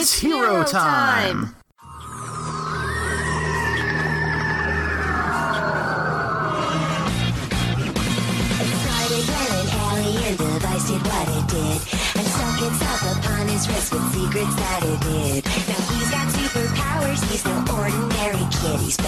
It's, hero, time. Friday when an alien device did what it did and stuck itself upon his wrist with secrets that it hid. Now he's got superpowers, he's no ordinary kid, he's 10.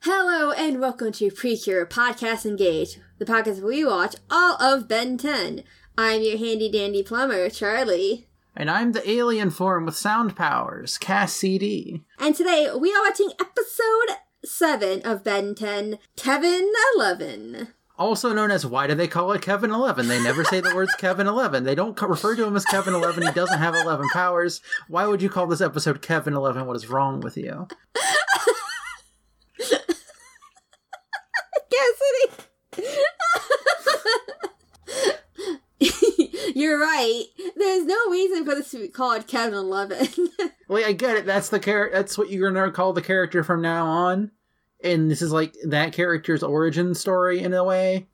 Hello and welcome to Precure Podcast Engage, the podcast where we watch all of Ben 10. I'm your handy dandy plumber, Charlie. And I'm the alien form with sound powers, Cass CD. And today we are watching episode 7 of Ben 10, Kevin 11. Also known as why do they call it Kevin 11? They never say the words Kevin 11. They don't refer to him as Kevin 11. He doesn't have 11 powers. Why would you call this episode Kevin 11? What is wrong with you? Cassidy! You're right. There's no reason for this to be called Kevin 11. Wait, I get it. That's the char- That's what you're gonna call the character from now on, and this is like that character's origin story in a way.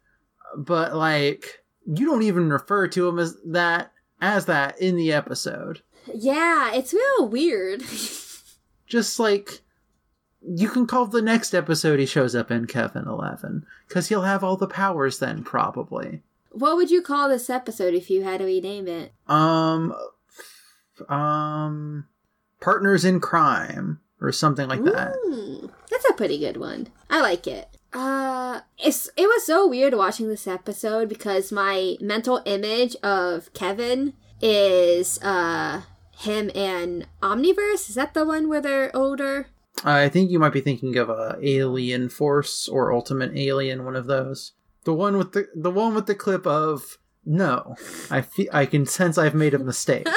But like, you don't even refer to him as that as that in the episode. yeah, it's real weird. Just like you can call the next episode he shows up in Kevin Eleven because he'll have all the powers then probably. What would you call this episode if you had to rename it? Um, um, partners in crime or something like that. Ooh, that's a pretty good one. I like it. Uh, it's it was so weird watching this episode because my mental image of Kevin is uh him and Omniverse. Is that the one where they're older? I think you might be thinking of a Alien Force or Ultimate Alien, one of those. The one with the the one with the clip of no. I fe- I can sense I've made a mistake.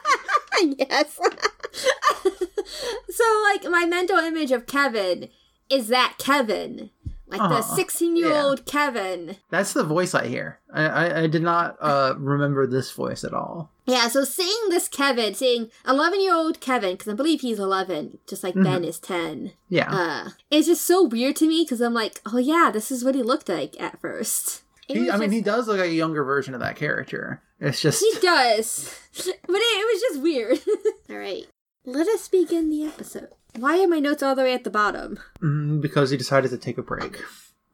yes. so like my mental image of Kevin is that Kevin, like the Uh-huh. sixteen-year-old Kevin. That's the voice I hear. I I, I did not uh, remember this voice at all. Yeah, so seeing this Kevin, seeing 11 year old Kevin, because I believe he's 11, just like Ben is 10, Yeah. uh, it's just so weird to me because I'm like, oh yeah, this is what he looked like at first. He, I mean, he does look like a younger version of that character. It's just He does. But it, it was just weird. Alright, let us begin the episode. Why are my notes all the way at the bottom? mm, because he decided to take a break,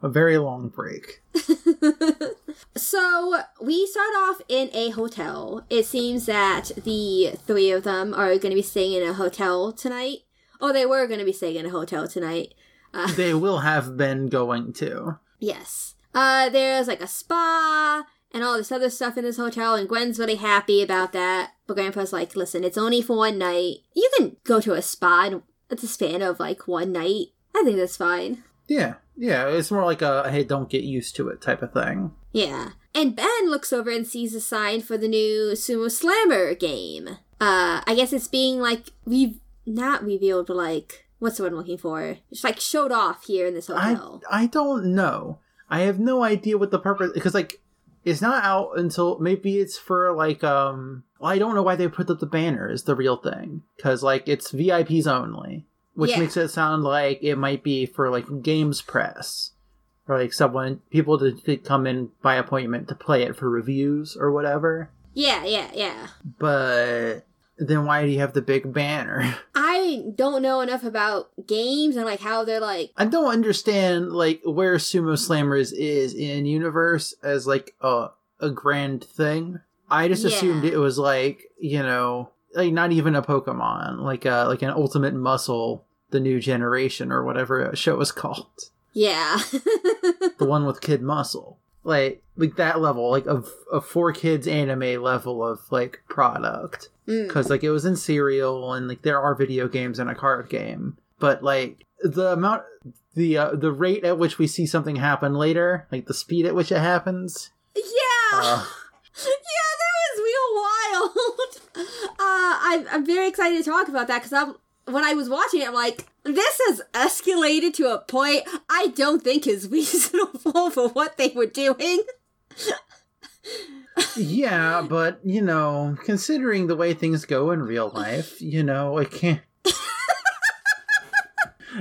a very long break. So we start off in a hotel. It seems that the three of them are going to be staying in a hotel tonight. Oh, they were going to be staying in a hotel tonight. they will have been going to. Yes. Uh, there's like a spa and all this other stuff in this hotel, and Gwen's really happy about that. But Grandpa's like, listen, it's only for one night. You can go to a spa and it's a span of like one night. I think that's fine. Yeah, yeah. It's more like a hey, don't get used to it type of thing. Yeah. And Ben looks over and sees a sign for the new Sumo Slammer game. Uh, I guess it's being like, we've not revealed, but like, what's the word I'm looking for? It's like showed off here in this I hotel. I don't know. I have no idea what the purpose because like it's not out until maybe it's for like um. Well, I don't know why they put up the banner is the real thing because like it's VIPs only, which Yeah. makes it sound like it might be for like games press or like someone people to, to come in by appointment to play it for reviews or whatever. yeah, yeah, yeah. But then why do you have the big banner? I don't know enough about games and like how they're like I don't understand like where Sumo Slammers is in universe as like a a grand thing. I just Yeah. assumed it was like you know like not even a Pokemon like a like an Ultimate Muscle, the new generation or whatever show was called, yeah. the one with Kid Muscle. Like like that level, like of a 4Kids anime level of like product Mm. because like it was in serial and like there are video games and a card game but like the amount the uh, the rate at which we see something happen later like the speed at which it happens Yeah. uh, yeah, that was real wild. uh, I'm, I'm very excited to talk about that because I'm when I was watching it, I'm like, this has escalated to a point I don't think is reasonable for what they were doing. yeah but you know considering the way things go in real life you know it can't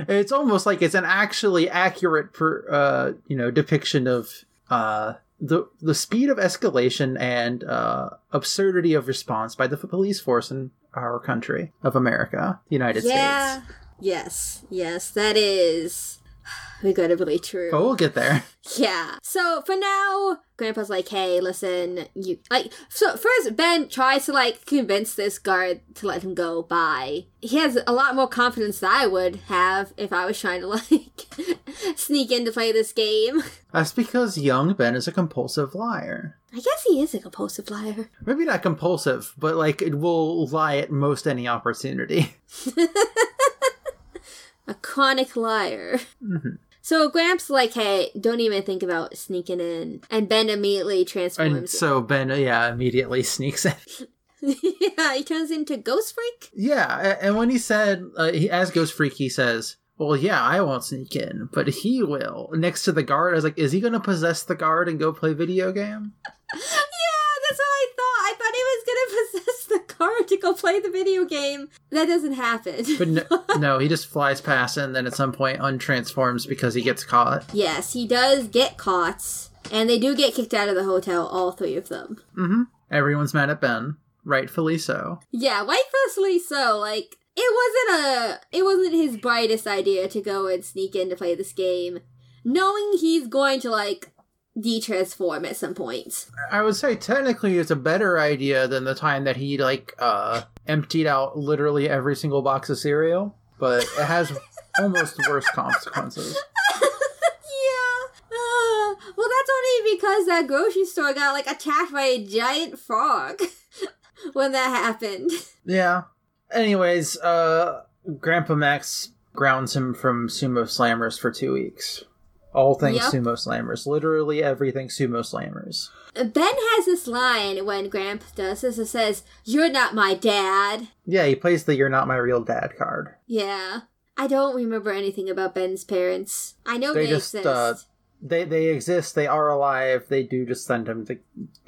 it's almost like it's an actually accurate per uh you know depiction of uh the the speed of escalation and uh, absurdity of response by the police force in our country of America, the United yeah. States. Yes. Yes, that is regrettably true. But we'll get there. Yeah. So for now, Grandpa's like, "Hey, listen, you like." So first, Ben tries to like convince this guard to let him go by. He has a lot more confidence than I would have if I was trying to like sneak in to play this game. That's because young Ben is a compulsive liar. I guess he is a compulsive liar. Maybe not compulsive, but like it will lie at most any opportunity. A chronic liar. Mhm. So Gramps like, "Hey, don't even think about sneaking in," and Ben immediately And transforms. so Ben, yeah, immediately sneaks in. yeah, he turns into Ghost Freak. Yeah, and when he said, uh, he, as Ghost Freak, he says, "Well, yeah, I won't sneak in, but he will." Next to the guard, I was like, "Is he going to possess the guard and go play video game?" Yeah, that's what I thought. I thought he was gonna possess to go play the video game. That doesn't happen. But no, no, he just flies past and then at some point untransforms because he gets caught. yes, he does get caught, and they do get kicked out of the hotel. All three of them. Mm-hmm. Everyone's mad at Ben, rightfully so. Yeah, rightfully so. Like it wasn't a, it wasn't his brightest idea to go and sneak in to play this game, knowing he's going to like de-transform at some point. I would say technically it's a better idea than the time that he like uh emptied out literally every single box of cereal, but it has almost worse consequences. yeah. Uh, well, that's only because that grocery store got like attacked by a giant frog when that happened. Yeah. Anyways, uh Grandpa Max grounds him from sumo slammers for 2 weeks. All things Yep. sumo slammers, literally everything sumo slammers. Ben has this line when Gramp does this. It says, "You're not my dad." Yeah, he plays the you're not my real dad card. Yeah. I don't remember anything about Ben's parents. I know They they, just, exist. uh, They they exist, they are alive. They do just send him to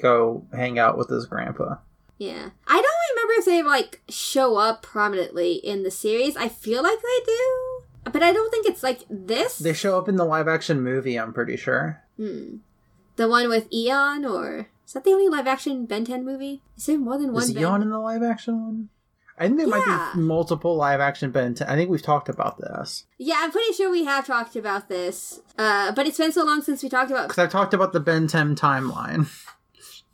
go hang out with his grandpa. Yeah. I don't remember if they like show up prominently in the series. I feel like they do. But I don't think it's like this. They show up in the live action movie, I'm pretty sure. Hmm. The one with Eon, or is that the only live action Ben 10 movie? Is there more than one Is Ben? Eon in the live action one? I think there might be multiple live action Ben 10. I think we've talked about this. Yeah, I'm pretty sure we have talked about this. Uh, but it's been so long since we talked about. Because I've talked about the Ben 10 timeline.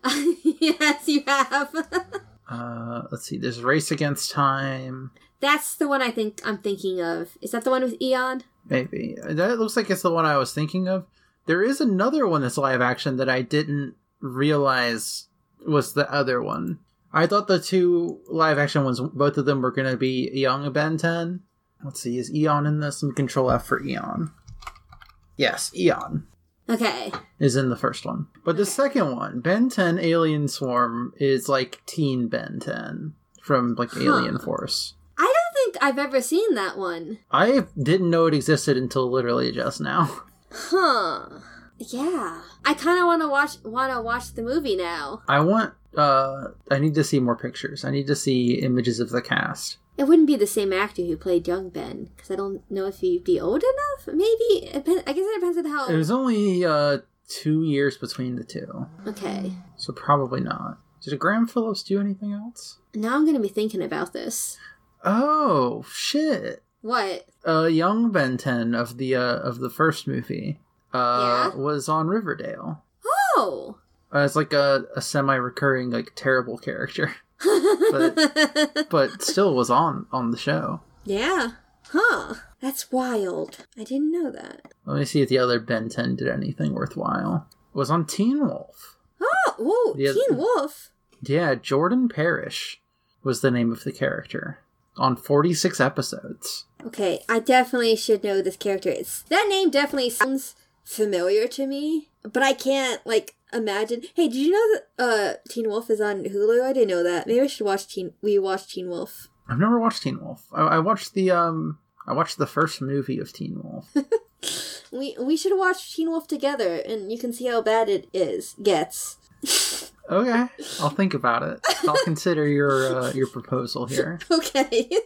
yes, you have. Uh, let's see. There's Race Against Time. That's the one I think I'm thinking of. Is that the one with Eon? Maybe. That looks like it's the one I was thinking of. There is another one that's live action that I didn't realize was the other one. I thought the two live action ones, both of them were going to be Young Ben 10. Let's see, is Eon in this? Let me control F for Eon. Yes, Eon Okay. is in the first one. But the second one, Ben 10 Alien Swarm, is like Teen Ben 10 from like Alien Force. Think I've ever seen that one. I didn't know it existed until literally just now. Huh. Yeah. I kind of want to watch want to watch the movie now. I want uh I need to see more pictures. I need to see images of the cast. It wouldn't be the same actor who played young Ben because I don't know if he'd be old enough. Maybe. I guess it depends on how. It was only uh 2 years between the two. Okay. So probably not. Did Graham Phillips do anything else? Now I'm gonna be thinking about this. Oh, shit. What? Uh young Ben 10 of the uh of the first movie uh Yeah? was on Riverdale. Oh. Uh, it's like a, a semi-recurring like terrible character, but still was on on the show. yeah. Huh. That's wild. I didn't know that. Let me see if the other Ben 10 did anything worthwhile. It was on Teen Wolf. Oh, Yeah. Teen Wolf. Yeah, Jordan Parrish was the name of the character on 46 episodes. Okay, I definitely should know this character. It's that name definitely sounds familiar to me, but I can't like imagine. Hey, did you know that uh Teen Wolf is on Hulu? I didn't know that. Maybe I should watch Teen. We watch Teen Wolf. I've never watched Teen Wolf. I, I watched the um I watched the first movie of Teen Wolf. We we should watch Teen Wolf together, and you can see how bad it is gets. okay, I'll think about it. I'll consider your uh, your proposal here. Okay.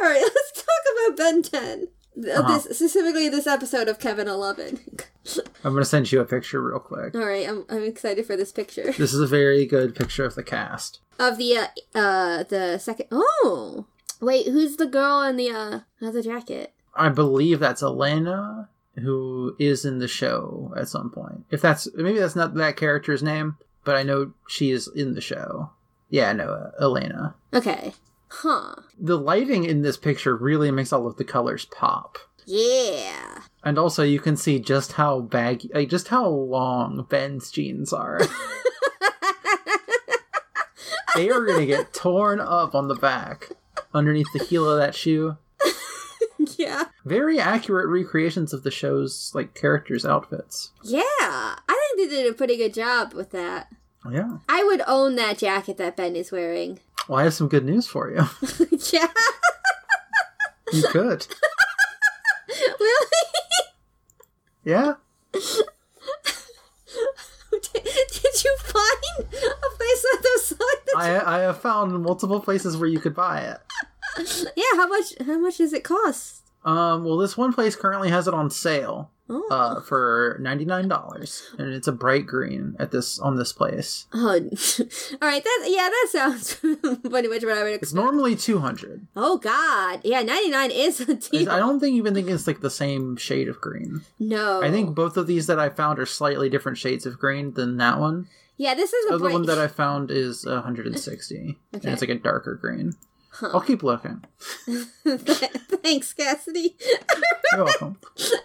All right, let's talk about Ben 10. Uh-huh. This specifically this episode of Kevin Eleven. I'm gonna send you a picture real quick. All right, I'm I'm excited for this picture This is a very good picture of the cast. of the uh, uh the second. Oh, wait, who's the girl in the uh leather jacket? I believe that's Elena, who is in the show at some point. If that's maybe that's not that character's name, but I know she is in the show. Yeah, I know uh, Elena. Okay, huh? The lighting in this picture really makes all of the colors pop. Yeah. And also, you can see just how baggy, like just how long Ben's jeans are. they are gonna get torn up on the back, underneath the heel of that shoe. yeah. Very accurate recreations of the show's like characters' outfits. Yeah. I think they did a pretty good job with that. Yeah. I would own that jacket that Ben is wearing. Well, I have some good news for you. yeah. You could. really? Yeah. did, did you find a place that those like? I I have found multiple places where you could buy it. yeah. How much? How much does it cost? Um, well, this one place currently has it on sale Oh. uh, for ninety nine dollars, and it's a bright green at this on this place. Oh, all right. That yeah, that sounds pretty much what I would Expect. It's normally two hundred. Oh God, yeah, ninety nine is a I deal. don't think even think it's like the same shade of green. no, I think both of these that I found are slightly different shades of green than that one. yeah, this is The a other one that I found is 160, Okay. and it's like a darker green. I'll keep looking. Thanks, Cassidy. You're welcome. we should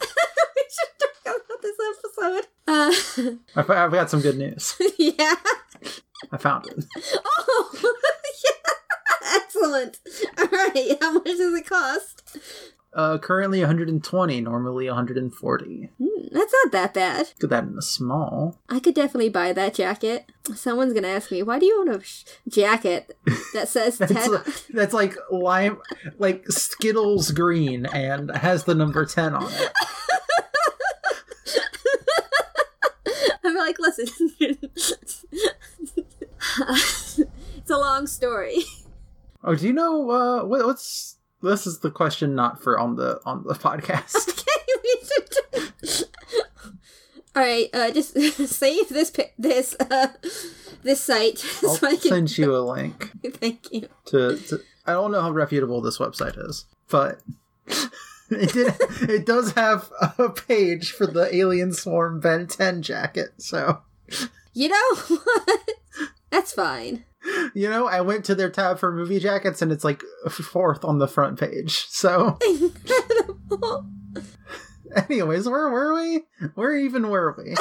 talk about this episode. Uh, I've, I've got some good news. yeah. I found it. Oh, yeah. Excellent. All right. How much does it cost? Uh, currently 120, normally 140. Hmm, that's not that bad. Get that in a small. I could definitely buy that jacket. Someone's gonna ask me, "Why do you own a sh- jacket that says That's, 10? li- that's like lime, like Skittles green, and has the number 10 on it. I'm like, listen. it's a long story. Oh, do you know uh, what, what's? This is the question not for on the on the podcast. Okay, we should. All right, uh, just save this this uh, this site I'll so I can. send you a link Thank you. to, to. I don't know how reputable this website is, but it did. It does have a page for the Alien Swarm Ben 10 jacket. So You know what? That's fine. you know, I went to their tab for movie jackets, and it's like fourth on the front page. So, Incredible. anyways, where were we? Where even were we?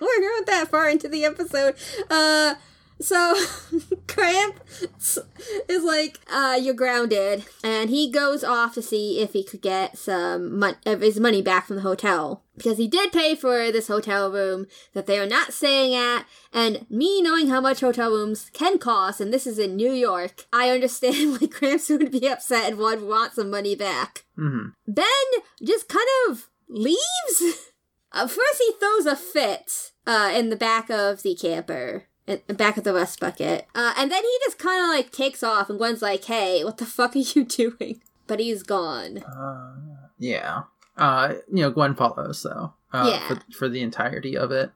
We're not that far into the episode. Uh, so Gramp is like, uh, you're grounded, and he goes off to see if he could get some mon- of his money back from the hotel because he did pay for this hotel room that they are not staying at. And me knowing how much hotel rooms can cost, and this is in New York, I understand why Gramps would be upset and would want some money back. hmm Ben just kind of leaves. Uh, first, he throws a fit uh, in the back of the camper, back of the rust bucket, uh, and then he just kind of like takes off. And Gwen's like, "Hey, what the fuck are you doing?" But he's gone. Uh, yeah. Uh, you know, Gwen follows though. Uh, Yeah. For, for the entirety of it.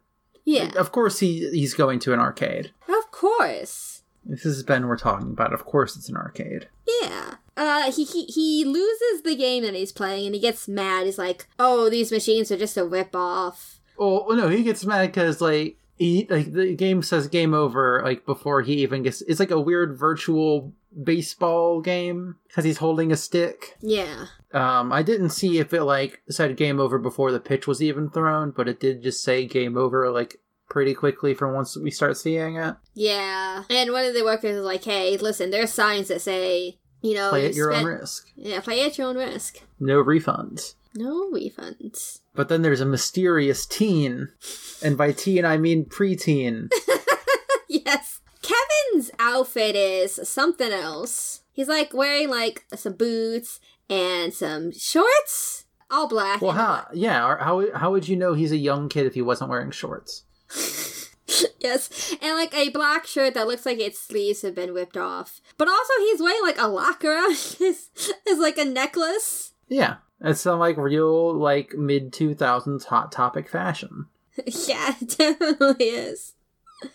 Yeah, Of course, he he's going to an arcade. of course. This is Ben we're talking about, of course it's an arcade. Yeah. Uh, he, he he loses the game that he's playing, and he gets mad. He's like, "Oh, these machines are just a rip off." Oh no, he gets mad because like he like the game says game over like before he even gets. It's like a weird virtual baseball game because he's holding a stick. Yeah. Um, I didn't see if it like said game over before the pitch was even thrown, but it did just say game over like pretty quickly from once we start seeing it. Yeah. And one of the workers is like, "Hey, listen, there's signs that say." You know, Play you at your own risk. Yeah, play at your own risk. No refunds. No refunds. But then there's a mysterious teen, and by teen I mean preteen. yes. Kevin's outfit is something else. He's like wearing like some boots and some shorts, all black. Well, how? Yeah. How? How would you know he's a young kid if he wasn't wearing shorts? yes, and like a black shirt that looks like its sleeves have been whipped off. But also, he's wearing like a lock around his, his like a necklace. Yeah, it's some like real like mid two thousands hot topic fashion. yeah, it definitely is.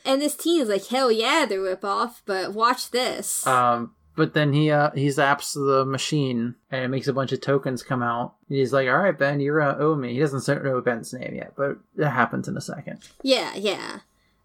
And this teen is like, hell yeah, they the ripoff, but watch this. Um, but then he uh he zaps the machine and it makes a bunch of tokens come out. And he's like, "All right, Ben, you're uh, owe me." He doesn't know Ben's name yet, but it happens in a second. yeah, yeah.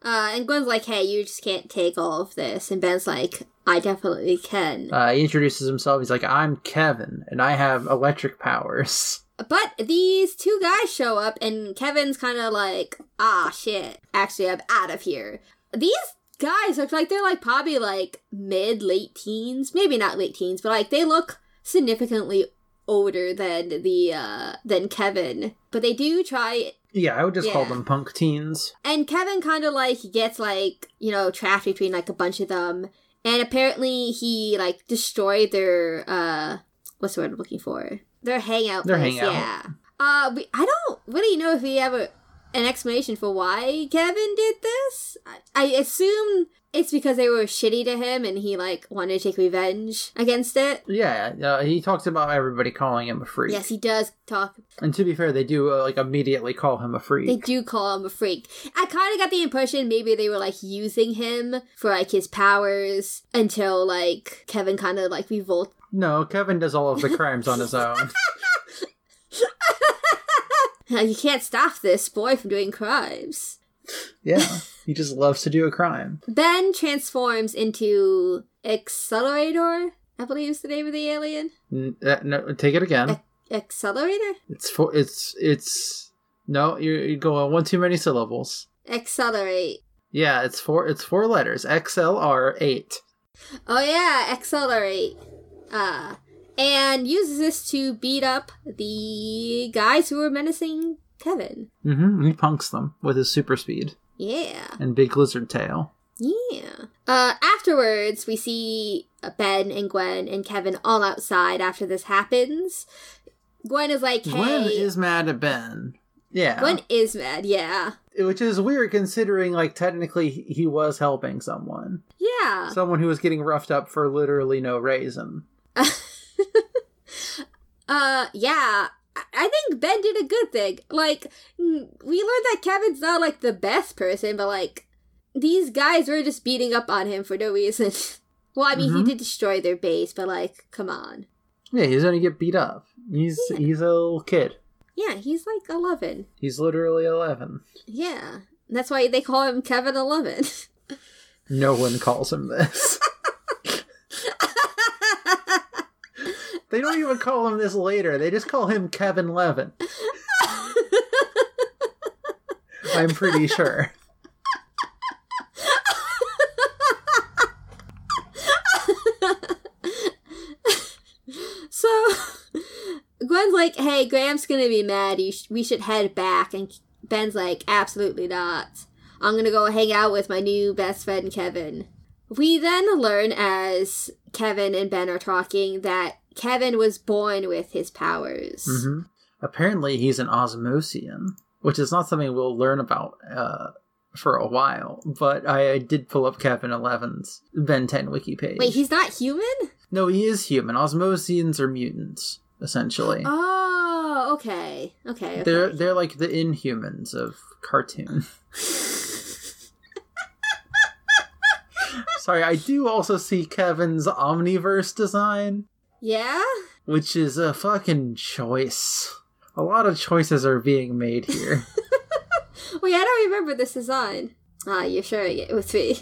Uh, and Gwen's like, hey, you just can't take all of this. And Ben's like, I definitely can. Uh, he introduces himself. He's like, "I'm Kevin, and I have electric powers." But these two guys show up, and Kevin's kind of like, ah, shit. Actually, I'm out of here. These guys look like they're like probably like mid, late teens. Maybe not late teens, but like they look significantly older than the, uh, than Kevin. But they do try, Yeah, I would just call them punk teens. and Kevin kind of like gets like, you know, trapped between like a bunch of them. And apparently he like destroyed their, uh, what's the word I'm looking for? Their hangout Their place, hangout. yeah. Uh, we, I don't really know if we have a, an explanation for why Kevin did this. I, I assume it's because they were shitty to him and he like wanted to take revenge against it. Yeah, uh, he talks about everybody calling him a freak. Yes, he does talk. And to be fair, they do uh, like immediately call him a freak. They do call him a freak. I kind of got the impression maybe they were like using him for like his powers until like Kevin kind of like revolt. No, Kevin does all of the crimes on his own. You can't stop this boy from doing crimes. Yeah, he just loves to do a crime. Ben transforms into Accelerator. I believe is the name of the alien. N- uh, no, take it again. Accelerator? It's for it's it's no, you're, you're going one too many syllables. Accelerate. Yeah, it's four. It's four letters. XLR eight. Oh yeah, accelerate. Uh and uses this to beat up the guys who are menacing Kevin. Mm-hmm. He punks them with his super speed Yeah. and big lizard tail. Yeah. Uh afterwards we see Ben and Gwen and Kevin all outside after this happens. Gwen is like, "Hey, Gwen is mad at Ben. Yeah, Gwen is mad." Yeah. which is weird considering like technically he he was helping someone, Yeah. someone who was getting roughed up for literally no reason. Uh, yeah. I- think Ben did a good thing. Like, we learned that Kevin's not like the best person, but like, these guys were just beating up on him for no reason. well, I mean, he Mhm. did destroy their base, but like, come on. Yeah, he's gonna get beat up. He's Yeah. he's a little kid. Yeah, he's like 11. He's literally eleven. Yeah. That's why they call him Kevin 11. No one calls him this. They don't even call him this later. They just call him Kevin Levin. I'm pretty sure. so, Gwen's like, hey, Gramps gonna be mad. Sh- we should head back. And Ben's like, absolutely not. I'm gonna go hang out with my new best friend, Kevin. We then learn as Kevin and Ben are talking that Kevin was born with his powers. hmm Apparently, he's an Osmosian, which is not something we'll learn about uh, for a while. But I, I did pull up Kevin Eleven's Ben 10 wiki page. Wait, he's not human? no, he is human. Osmosians are mutants, essentially. Oh, okay. Okay. okay. They're they're like the Inhumans of cartoon. Sorry, I do also see Kevin's Omniverse design, yeah? which is a fucking choice. A lot of choices are being made here. Wait, I don't remember this design. Ah, you're sharing it with me.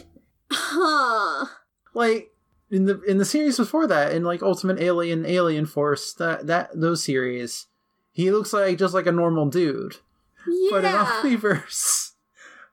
Huh. like in the in the series before that, in like Ultimate Alien, Alien Force, that that those series, he looks like just like a normal dude. Yeah. But in. Omniverse,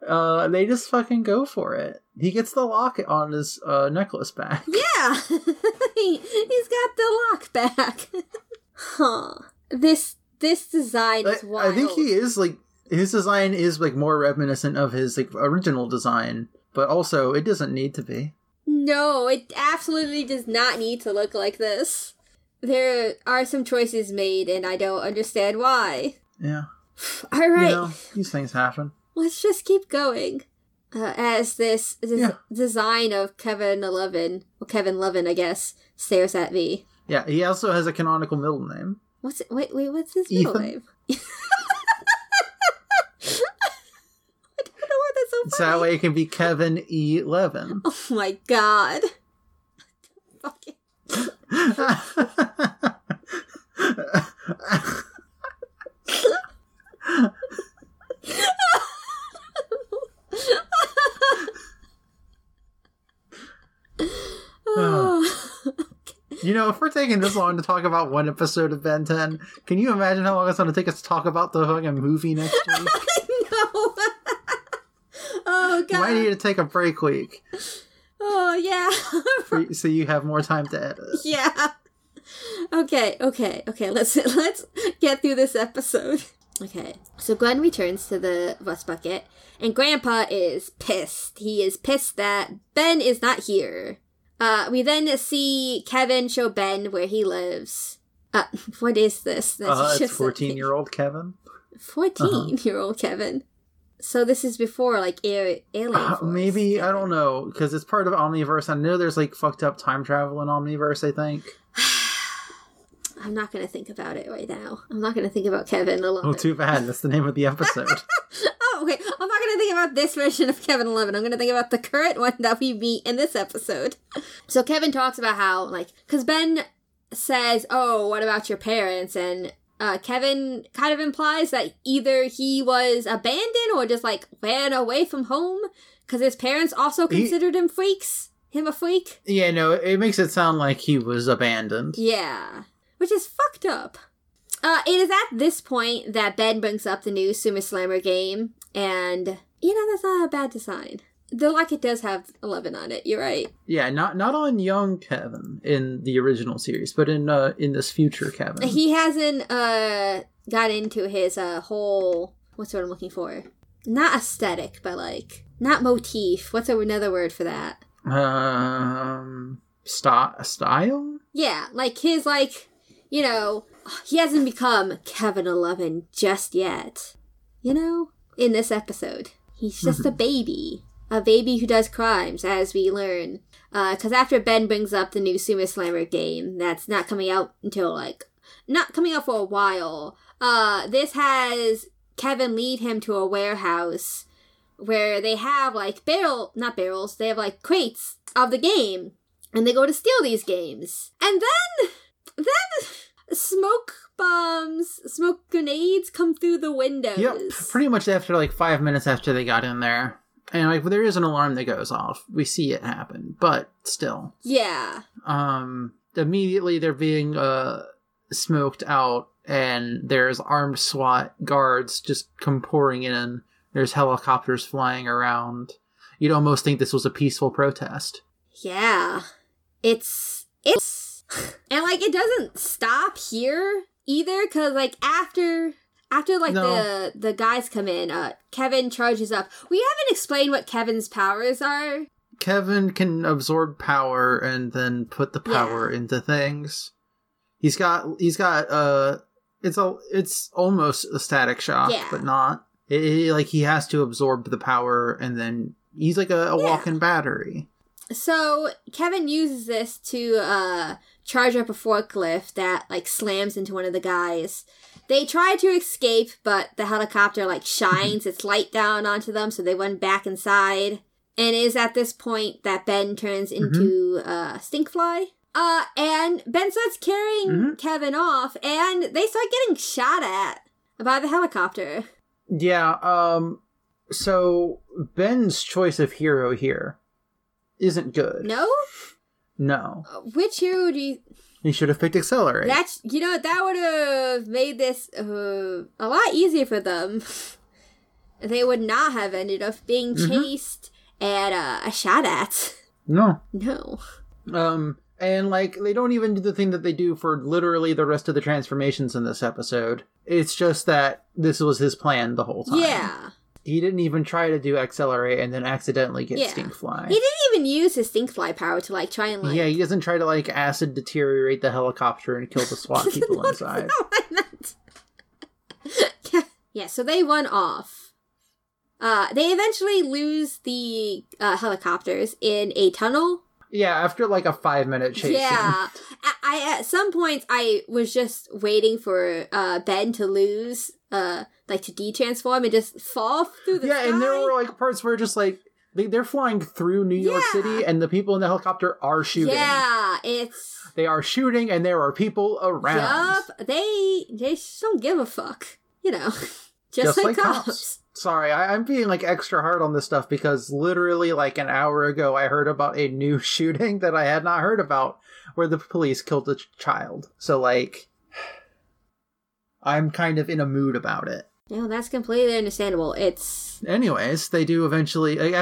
uh, they just fucking go for it. He gets the locket on his uh, necklace back. Yeah. he, he's got the lock back. huh. This this design is wild. I think he is like his design is like more reminiscent of his like original design, but also it doesn't need to be. No, it absolutely does not need to look like this. There are some choices made, and I don't understand why. Yeah, All right. you know these things happen. Let's just keep going. Uh, as this, this Yeah. design of Kevin Eleven, well, Kevin Levin, I guess, stares at me. Yeah, he also has a canonical middle name. What's it? Wait, wait. What's his middle Ethan. name? I don't know why that's so So that way it can be Kevin E. Levin. Oh my god. Fucking. Oh. you know, if we're taking this long to talk about one episode of Ben 10, can you imagine how long it's going to take us to talk about the fucking movie next week? no. oh you might need god. to take a break week Oh yeah. so you have more time to edit. yeah. Okay, okay, okay. Let's let's get through this episode. Okay. So Gwen returns to the rust bucket and Grandpa is pissed. He is pissed that Ben is not here. Uh we then see Kevin show Ben where he lives. Uh what is this? That's Uh, it's just 14 year old Kevin. 14 year old Kevin. So this is before like air, Alien Uh, maybe, I don't know, because it's part of Omniverse. I know there's like fucked up time travel in Omniverse, I think. I'm not gonna think about it right now. I'm not gonna think about Kevin alone. Oh, too bad. That's the name of the episode. Okay. I'm not gonna think about this version of Kevin Eleven. I'm gonna think about the current one that we meet in this episode. So Kevin talks about how, like, because Ben says, "Oh, what about your parents?" and uh, Kevin kind of implies that either he was abandoned or just like ran away from home because his parents also He- considered him freaks. Him a freak. yeah, no, it makes it sound like he was abandoned. Yeah. Which is fucked up. Uh, it is at this point that Ben brings up the new Sumo Slammer game, and you know that's not a bad design. Though, like, it does have eleven on it. You're right. Yeah, not not on young Kevin in the original series, but in uh in this future Kevin. He hasn't uh got into his uh whole what's what I'm looking for? Not aesthetic, but like not motif. What's another word for that? um, st- style. Yeah, like his like, you know, he hasn't become Kevin Eleven just yet. You know, in this episode, he's just a baby, a baby who does crimes, as we learn. Because after Ben brings up the new Sumo Slammer game, that's not coming out until like not coming out for a while. Uh, this has Kevin lead him to a warehouse where they have like barrel, not barrels, they have like crates of the game, and they go to steal these games. And then, then smoke bombs, smoke grenades come through the windows. Yep, pretty much after like five minutes after they got in there, and like there is an alarm that goes off. We see it happen, but still, yeah, um, immediately they're being uh smoked out, and there's armed SWAT guards just come pouring in. There's helicopters flying around. You'd almost think this was a peaceful protest. yeah. It's it's and like it doesn't stop here either, because like after. After like No. the the guys come in, uh, Kevin charges up. We haven't explained what Kevin's powers are. Kevin can absorb power and then put the power into things. He's got he's got uh it's a it's almost a static shock, Yeah. but not. It, it- like he has to absorb the power and then he's like a, a Yeah. walking battery. So Kevin uses this to uh charge up a forklift that like slams into one of the guys. They try to escape, but the helicopter like shines its light down onto them, so they run back inside. And it is at this point that Ben turns into uh Stinkfly. Uh and Ben starts carrying Mhm. Kevin off and they start getting shot at by the helicopter. Yeah, um so Ben's choice of hero here isn't good. No? No. Uh, Which hero do you He should have picked Accelerate. That's you know that would have made this uh, a lot easier for them. they would not have ended up being Mhm. chased and uh, shot at. no. No. Um, and like they don't even do the thing that they do for literally the rest of the transformations in this episode. It's just that this was his plan the whole time. Yeah. He didn't even try to do accelerate and then accidentally get Yeah. stinkfly. He didn't even use his stinkfly power to like try and like. yeah, he doesn't try to like acid deteriorate the helicopter and kill the SWAT people inside. No, I meant. yeah, so they run off. Uh, they eventually lose the uh, helicopters in a tunnel. Yeah, after like a five minute chase. Yeah. I, I at some points I was just waiting for uh Ben to lose, uh, like to de-transform and just fall through the Yeah, sky. and there were like parts where just like they, they're flying through New York Yeah. City and the people in the helicopter are shooting. yeah, it's They are shooting and there are people around. yup. They they just don't give a fuck, you know, just, like, cops. Sorry, I, I'm being like extra hard on this stuff because literally like an hour ago I heard about a new shooting that I had not heard about where the police killed a ch- child. So like I'm kind of in a mood about it. No, that's completely understandable. It's Anyways, they do eventually. like,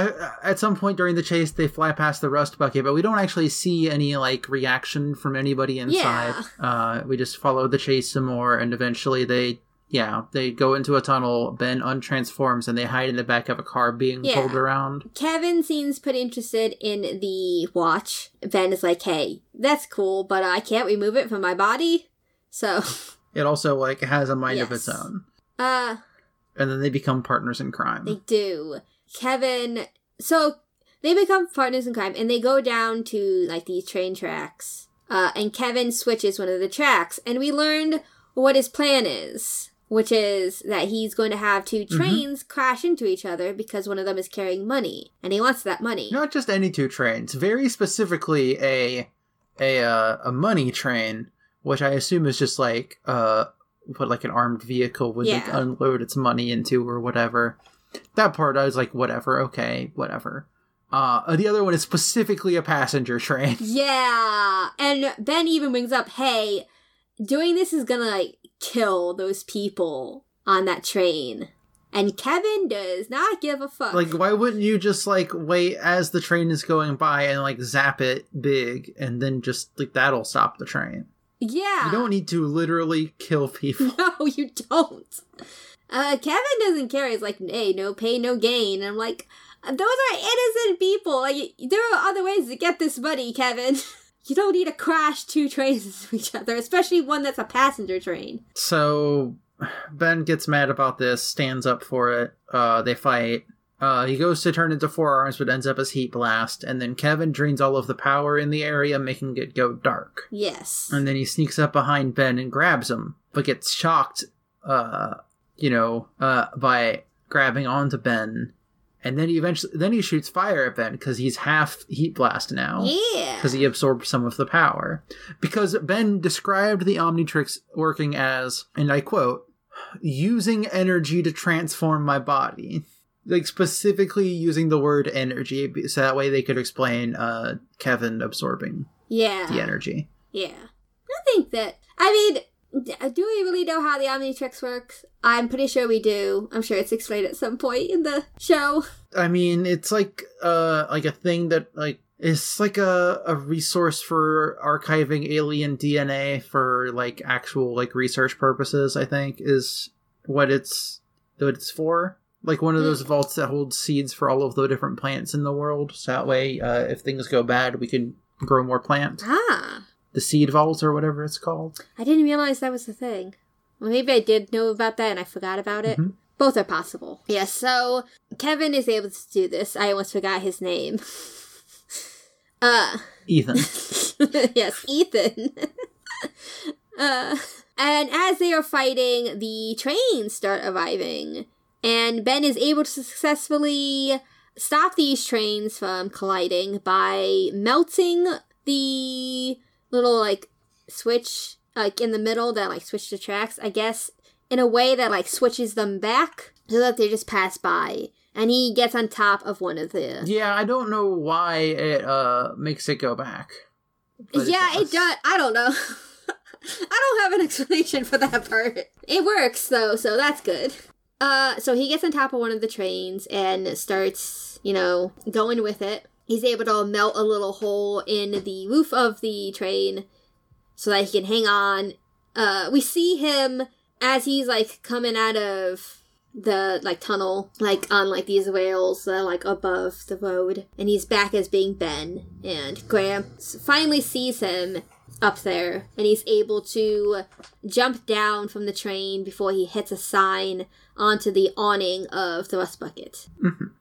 At some point during the chase, they fly past the rust bucket, but we don't actually see any like reaction from anybody inside. Uh, we just follow the chase some more, and eventually they, yeah, they go into a tunnel. Ben untransforms, and they hide in the back of a car being Yeah. pulled around. Kevin seems pretty interested in the watch. Ben is like, "Hey, that's cool, but I can't remove it from my body." So, It also like has a mind of its own, uh, and then they become partners in crime. They do. Kevin. So they become partners in crime and they go down to like these train tracks. Uh, and Kevin switches one of the tracks, and we learned what his plan is, which is that he's going to have two trains crash into each other because one of them is carrying money, and he wants that money. Not just any two trains, very specifically a a uh, a money train, which I assume is just like uh what like an armed vehicle would like unload its money into or whatever. That part I was like, whatever, okay, whatever. Uh the other one is specifically a passenger train. Yeah, and Ben even brings up, "Hey, doing this is gonna like kill those people on that train." And Kevin does not give a fuck. like why wouldn't you just like wait as the train is going by and like zap it big and then just like that'll stop the train. Yeah, You don't need to literally kill people. No, you don't. Uh, Kevin doesn't care. He's like, hey, no pain, no gain. And I'm like, those are innocent people. Like, there are other ways to get this money, Kevin. You don't need to crash two trains into each other, especially one that's a passenger train. So Ben gets mad about this, stands up for it. Uh, they fight. Uh, he goes to turn into four arms, but ends up as heat blast. And then Kevin drains all of the power in the area, making it go dark. Yes. And then he sneaks up behind Ben and grabs him, but gets shocked. Uh, you know, uh, by grabbing onto Ben. And then he eventually, then he shoots fire at Ben because he's half heat blast now Yeah. because he absorbed some of the power. Because Ben described the Omnitrix working as, and I quote, using energy to transform my body. Like specifically using the word energy, so that way they could explain uh, Kevin absorbing Yeah. the energy. Yeah. I think that, I mean, do we really know how the Omnitrix works? I'm pretty sure we do. I'm sure it's explained at some point in the show. I mean, it's like uh like a thing that like is like a, a resource for archiving alien DNA for like actual like research purposes, I think, is what it's what it's for. Like one of those vaults that holds seeds for all of the different plants in the world. So that way, uh, if things go bad, we can grow more plants. Ah. The seed vault or whatever it's called. I didn't realize that was the thing. Well, maybe I did know about that and I forgot about it. Mhm. Both are possible. Yes, so Kevin is able to do this. I almost forgot his name. uh, Ethan. yes, Ethan. uh, and as they are fighting, the trains start arriving, and Ben is able to successfully stop these trains from colliding by melting the little like switch like in the middle that like switch the tracks, I guess, in a way that like switches them back so that they just pass by. And he gets on top of one of the yeah, I don't know why it uh makes it go back. yeah, it does. I don't know. I don't have an explanation for that part. It works though, so that's good. Uh, so he gets on top of one of the trains and starts, you know, going with it. He's able to melt a little hole in the roof of the train so that he can hang on. Uh, we see him as he's like coming out of the like tunnel, like on like these rails that are like above the road, and he's back as being Ben. And Gramps finally sees him up there, and he's able to jump down from the train before he hits a sign onto the awning of the rust bucket. Mhm.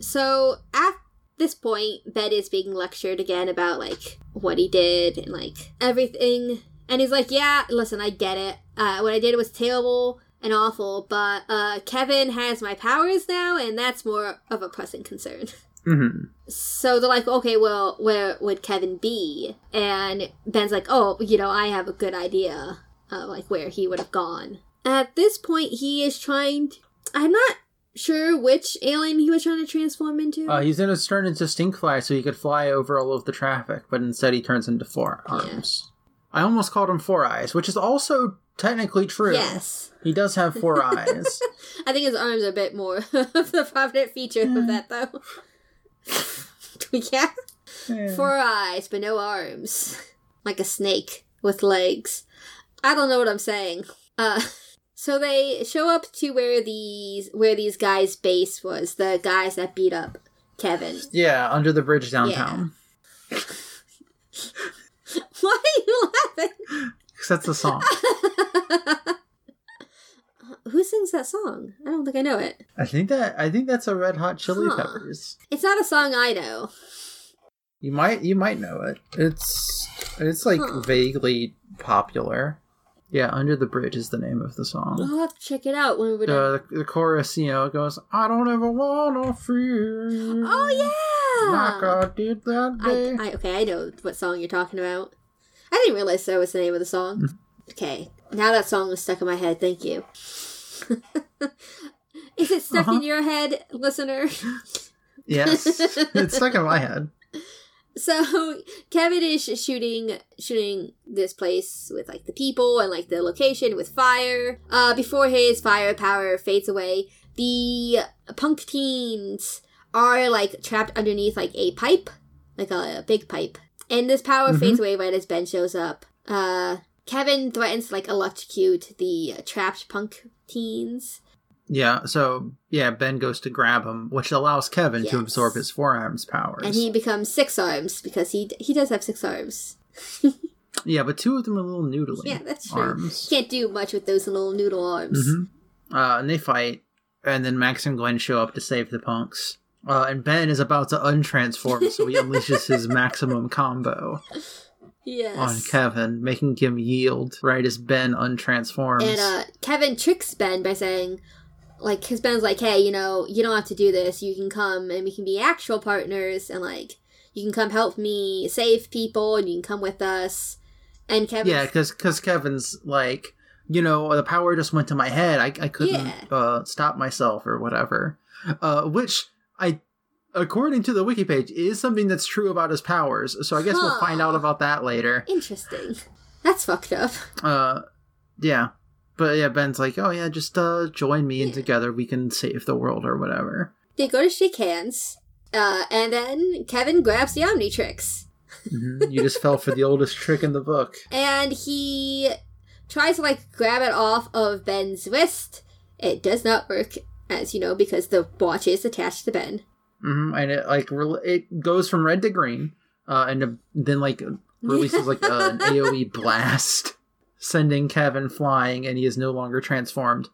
So at this point, Ben is being lectured again about like what he did and like everything. And he's like, "Yeah, listen, I get it. Uh, what I did was terrible and awful, but uh, Kevin has my powers now, and that's more of a pressing concern." hmm So they're like, "Okay, well, where would Kevin be?" And Ben's like, "Oh, you know, I have a good idea of like where he would have gone." At this point, he is trying. To, I'm not sure which alien he was trying to transform into. Uh, he's gonna turn into Stinkfly so he could fly over all of the traffic, but instead he turns into four arms. I almost called him Four Eyes, which is also technically true. yes. He does have four eyes. I think his arms are a bit more of the prominent feature of that, though. yeah. Four eyes, but no arms. Like a snake with legs. I don't know what I'm saying. Uh, so they show up to where these where these guys' base was. The guys that beat up Kevin. Yeah, under the bridge downtown. Why are you laughing? Because that's the song. Who sings that song? I don't think I know it. I think that I think that's a Red Hot Chili Huh. Peppers. It's not a song I know. You might you might know it. It's it's like Huh. vaguely popular. Yeah, Under the Bridge is the name of the song. I'll have to check it out when we're done. The, the chorus, you know, goes, I don't ever wanna feel oh yeah. like I did that day. I, I okay, I know what song you're talking about. I didn't realize that was the name of the song. Mm-hmm. Okay, now that song is stuck in my head. Thank you. is it stuck in Uh-huh. your head, listener? yes, it's stuck in my head. So Kevin is shooting shooting this place with like the people and like the location with fire. Uh, before his fire power fades away, the punk teens are like trapped underneath like a pipe, like a, big pipe, and this power Mhm. fades away right as Ben shows up. Uh, Kevin threatens to like electrocute the trapped punk teens. Yeah, so yeah, Ben goes to grab him, which allows Kevin to absorb his Four Arms powers. And he becomes six arms because he he does have six arms. yeah, but two of them are little noodly Yeah, that's true. arms. Can't do much with those little noodle arms. hmm Uh, and they fight, and then Max and Gwen show up to save the punks. Uh, and Ben is about to untransform, so he unleashes his maximum combo Yes. on Kevin, making him yield right as Ben untransforms. and uh, Kevin tricks Ben by saying, like, because Ben's like, hey, you know, you don't have to do this. You can come and we can be actual partners, and like, you can come help me save people, and you can come with us. And Kevin, yeah, because Kevin's like, you know, the power just went to my head. I, I couldn't Yeah. uh, stop myself or whatever. Uh, which according to the wiki page, is something that's true about his powers. So I guess we'll find out about that later. interesting. That's fucked up. Uh, yeah, but yeah, Ben's like, oh yeah, just uh, join me and together we can save the world or whatever. They go to shake hands, uh, and then Kevin grabs the Omnitrix. Mhm. You just fell for the oldest trick in the book. and he tries to like grab it off of Ben's wrist. It does not work, as you know, because the watch is attached to Ben. Hmm And it like rel- it goes from red to green, uh, and then like releases like uh, an AOE blast, sending Kevin flying, and he is no longer transformed.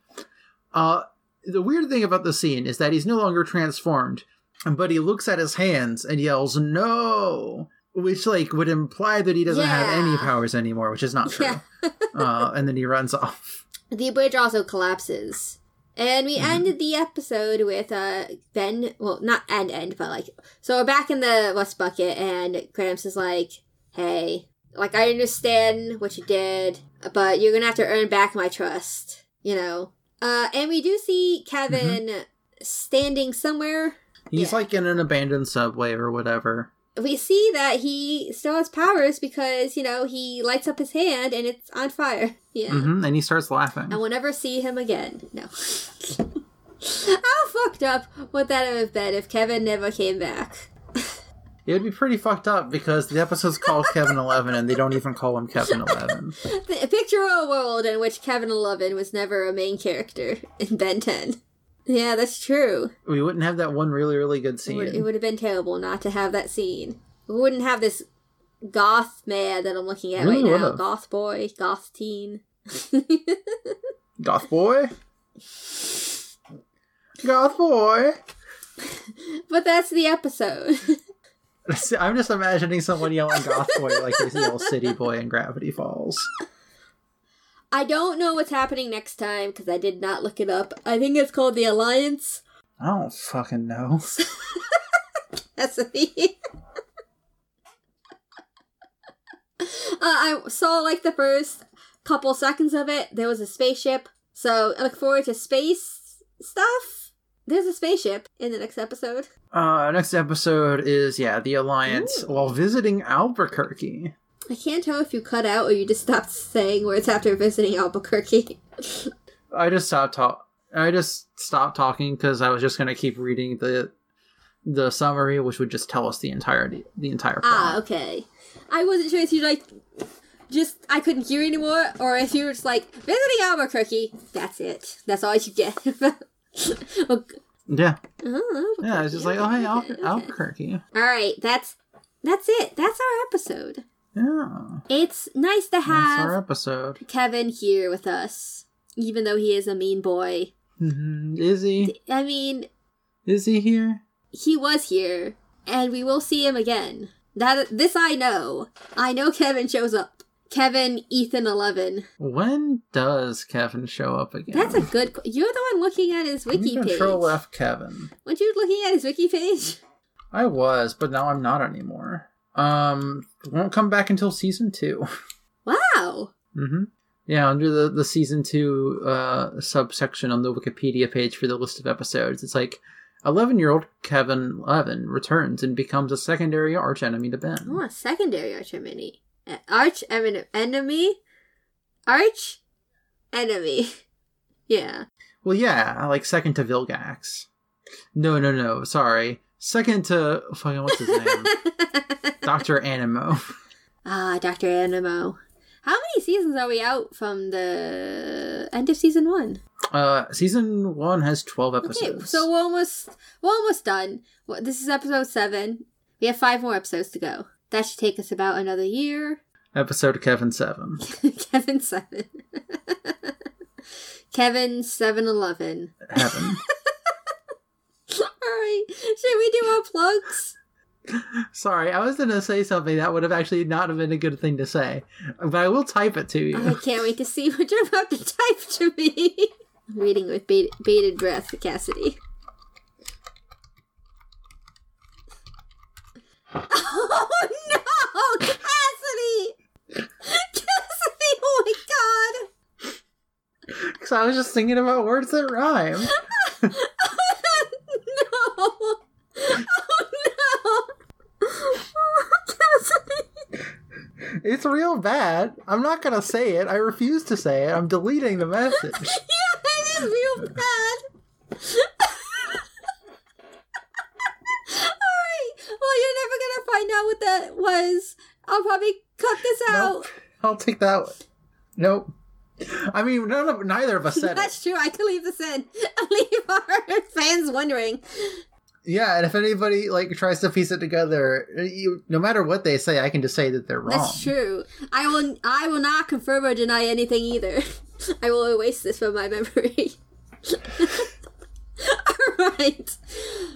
Uh, the weird thing about the scene is that he's no longer transformed, but he looks at his hands and yells "No," which like would imply that he doesn't have any powers anymore, which is not true. Yeah. uh, and then he runs off. The bridge also collapses. And we Mhm. ended the episode with uh Ben well not end end, but like so we're back in the Rust Bucket and Gramps is like, Hey, like I understand what you did, but you're gonna have to earn back my trust. You know? Uh and we do see Kevin standing somewhere. He's Yeah. like in an abandoned subway or whatever. We see that he still has powers because, you know, he lights up his hand and it's on fire. Yeah. hmm and he starts laughing. and we'll never see him again. No. How fucked up would that have been if Kevin never came back? It would be pretty fucked up because the episode's called Kevin Eleven, and they don't even call him Kevin Eleven. Picture a world in which Kevin Eleven was never a main character in Ben 10. Yeah, that's true. We wouldn't have that one really, really good It scene. would, it would have been terrible not to have that scene. We wouldn't have this goth man that I'm looking at right now. would've. Goth boy, goth teen. Goth boy, Goth boy. but that's the episode. I'm just imagining someone yelling "Goth Boy" like they yell "City Boy" in Gravity Falls. I don't know what's happening next time because I did not look it up. I think it's called the Alliance. I don't fucking know. That's the. uh, I saw like the first couple seconds of it. There was a spaceship, so I look forward to space stuff. There's a spaceship in the next episode. Uh, next episode is yeah, the Alliance while visiting Albuquerque. I can't tell if you cut out or you just stopped saying words after visiting Albuquerque. I just stopped talk. I just stopped talking because I was just gonna keep reading the the summary, which would just tell us the entire the entire plot. ah, okay. I wasn't sure if you like just I couldn't hear anymore, or if you were just like visiting Albuquerque. That's it. That's all you get. Oh, Yeah, oh, yeah. It's just like, oh hey, Al- okay, okay. Albuquerque. All right, that's that's it. That's our episode. Yeah, It's nice to have our episode. Kevin here with us, even though he is a mean boy. Mhm. Is he? I mean, Is he here? he was here, and we will see him again. That this I know. I know Kevin shows up. Kevin Ethan Eleven. When does Kevin show up again? That's a good. qu- You're the one looking at his wiki page. Control F Kevin. Weren't you looking at his wiki page? I was, but now I'm not anymore. Um, won't come back until season two. Wow. mm-hmm. Yeah, under the the season two uh subsection on the Wikipedia page for the list of episodes, it's like. 11 year old Kevin Levin returns and becomes a secondary archenemy to Ben. Oh, a secondary arch enemy. Arch enemy? Arch enemy. Yeah. Well, yeah, like second to Vilgax. No, no, no, sorry. Second to. Fucking, what's his name? Dr. Animo. ah, Dr. Animo. How many seasons are we out from the end of season one? Uh, season one has 12 episodes. Okay, so we're almost we're almost done. This is episode seven. We have five more episodes to go. That should take us about another year. Episode Kevin 7. Kevin seven. Kevin seven eleven. Heaven. Should we do our plugs? Sorry, I was gonna say something that would have actually not have been a good thing to say, but I will type it to you. I can't wait to see what you're about to type to me. I'm reading with bait- bated breath, Cassidy. Oh no, Cassidy! Cassidy, oh my god! Because I was just thinking about words that rhyme. Oh no! Cassidy! It's real bad. I'm not gonna say it. I refuse to say it. I'm deleting the message. Yeah, it is real bad. Alright, well, you're never gonna find out what that was. I'll probably cut this out. Nope. I'll take that one. Nope. I mean, none of, neither of us said it. That's true. I can leave this in. leave our fans wondering. Yeah, and if anybody like tries to piece it together, you, no matter what they say, I can just say that they're wrong. That's true. I will. I will not confirm or deny anything either. I will erase this from my memory. All right.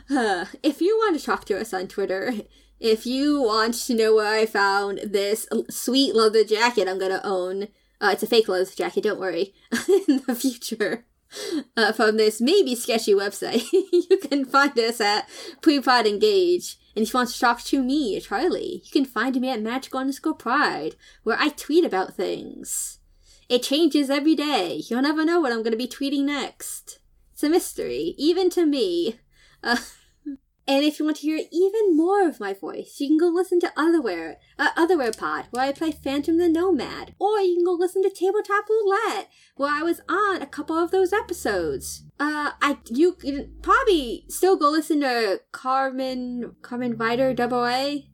Uh, if you want to talk to us on Twitter, if you want to know where I found this sweet leather jacket I'm gonna own, uh, it's a fake leather jacket. Don't worry. In the future. Uh, from this maybe sketchy website, you can find us at Prepod Engage. And if you want to talk to me, Charlie, you can find me at magical underscore pride, where I tweet about things. It changes every day. You'll never know what I'm going to be tweeting next. It's a mystery, even to me. Uh, and if you want to hear even more of my voice, you can go listen to Otherwhere, uh, Otherwhere Pod, where I play Phantom the Nomad. Or you can go listen to Tabletop Roulette, where I was on a couple of those episodes. Uh, I you can probably still go listen to Carmen Carmen Rider Double A.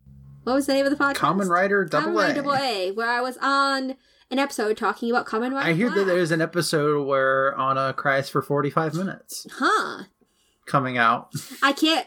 What was the name of the podcast? Carmen Rider Double A. Double A, where I was on an episode talking about Common Rider. I hear that there's an episode where Anna cries for 45 minutes Huh. coming out. I can't.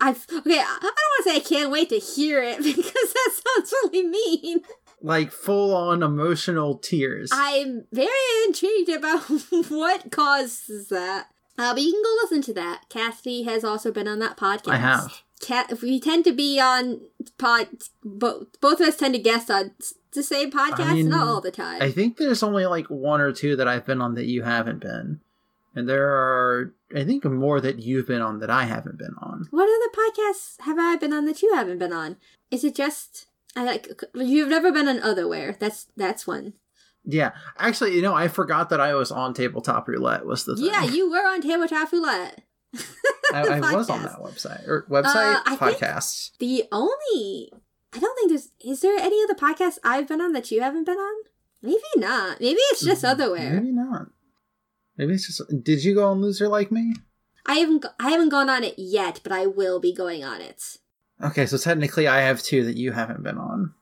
I've okay. I I don't want to say I can't wait to hear it because that sounds really mean. Like full on emotional tears. I'm very intrigued about what causes that. Uh, but you can go listen to that. Cassidy has also been on that podcast. I have. Cat, we tend to be on pod. Both both of us tend to guest on the same podcast, I mean, not all the time. I think there's only like one or two that I've been on that you haven't been. And there are, I think, more that you've been on that I haven't been on. what other podcasts have I been on that you haven't been on? Is it just I like you've never been on Otherwhere? That's that's one. Yeah. Actually, you know, I forgot that I was on Tabletop Roulette was the thing. Yeah, you were on Tabletop Roulette. I, I was on that website. Or website, Uh, podcasts. The only I don't think there's is there any other podcasts I've been on that you haven't been on? Maybe not. Maybe it's just Otherwhere. Maybe not. Maybe it's just. Did you go on Loser Like Me? I haven't I haven't gone on it yet, but I will be going on it. Okay, so technically I have two that you haven't been on.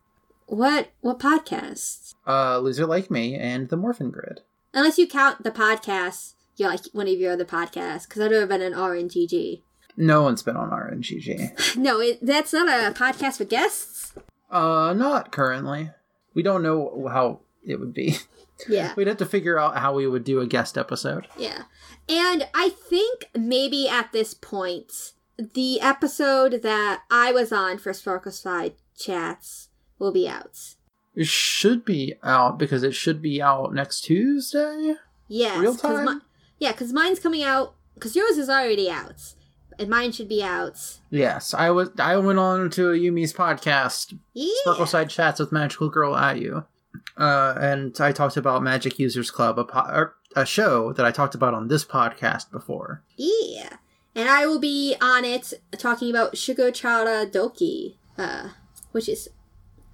What what podcasts? Uh, Loser Like Me and The Morphin Grid. Unless you count the podcasts, you like one of your other podcasts, because I've never been an RNGG. No one's been on RNGG. No, it, that's not a podcast for guests. Uh, not currently. We don't know how it would be. Yeah, We'd have to figure out how we would do a guest episode. yeah. And I think maybe at this point, the episode that I was on for Sparkle Side Chats will be out. It should be out because it should be out next Tuesday. Yes, Real 'cause time? mi- yeah, because mine's coming out. Because yours is already out, and mine should be out. Yes, I was. I went on to a Yumi's podcast, Yeah. Sparkle Side Chats with Magical Girl Ayu, uh, and I talked about Magic Users Club, a, po- or a show that I talked about on this podcast before. Yeah. And I will be on it talking about Shugochara Doki, uh, which is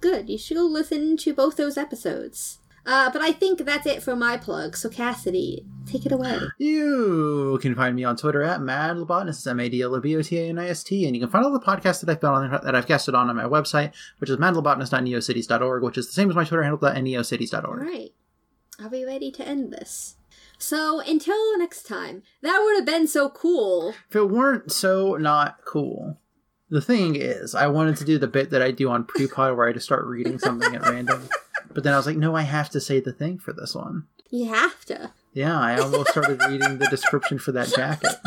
good. You should go listen to both those episodes. Uh, but I think that's it for my plug. So Cassidy, take it away. You can find me on Twitter at MadLobotanist, M-A-D-L-O-B-O-T-A-N-I-S-T, and you can find all the podcasts that I've been on that I've guested on on my website, which is madlobotanist.neocities.org, which is the same as my Twitter handle neocities.org. right. Are we ready to end this? So until next time, that would have been so cool. If it weren't so not cool, the thing is, I wanted to do the bit that I do on pre-pod where I just start reading something at random, but then I was like, no, I have to say the thing for this one. You have to. Yeah, I almost started reading the description for that jacket.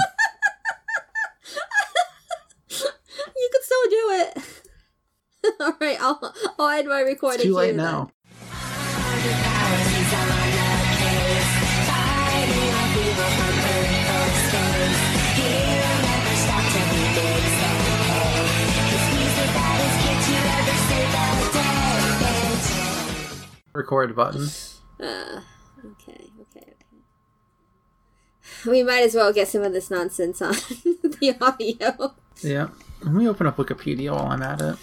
You could still do it. All right, I'll I'll end my recording. It's too late now. Record button. Uh, okay, okay, okay. We might as well get some of this nonsense on the audio. Yeah. Let me open up Wikipedia while I'm at it.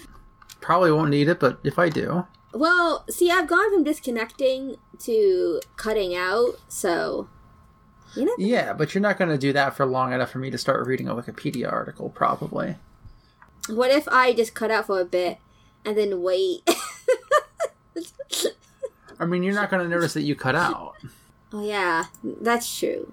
Probably won't need it, but if I do. Well, see, I've gone from disconnecting to cutting out, so you know. Yeah, but you're not going to do that for long enough for me to start reading a Wikipedia article, probably. What if I just cut out for a bit and then wait? I mean, you're not going to notice that you cut out. oh yeah, that's true.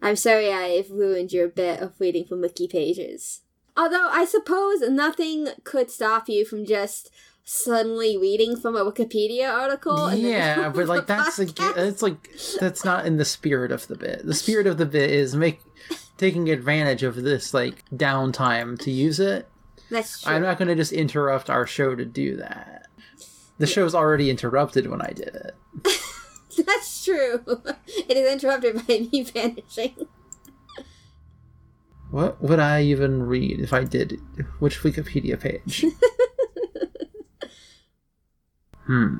I'm sorry I've ruined your bit of reading from wiki pages. Although I suppose nothing could stop you from just suddenly reading from a Wikipedia article. and yeah, but like that's podcast. it's like that's not in the spirit of the bit. The spirit of the bit is make taking advantage of this like downtime to use it. That's true. I'm not going to just interrupt our show to do that. The show's already interrupted when I did it. That's true. It is interrupted by me vanishing. What would I even read if I did? Which Wikipedia page? hmm.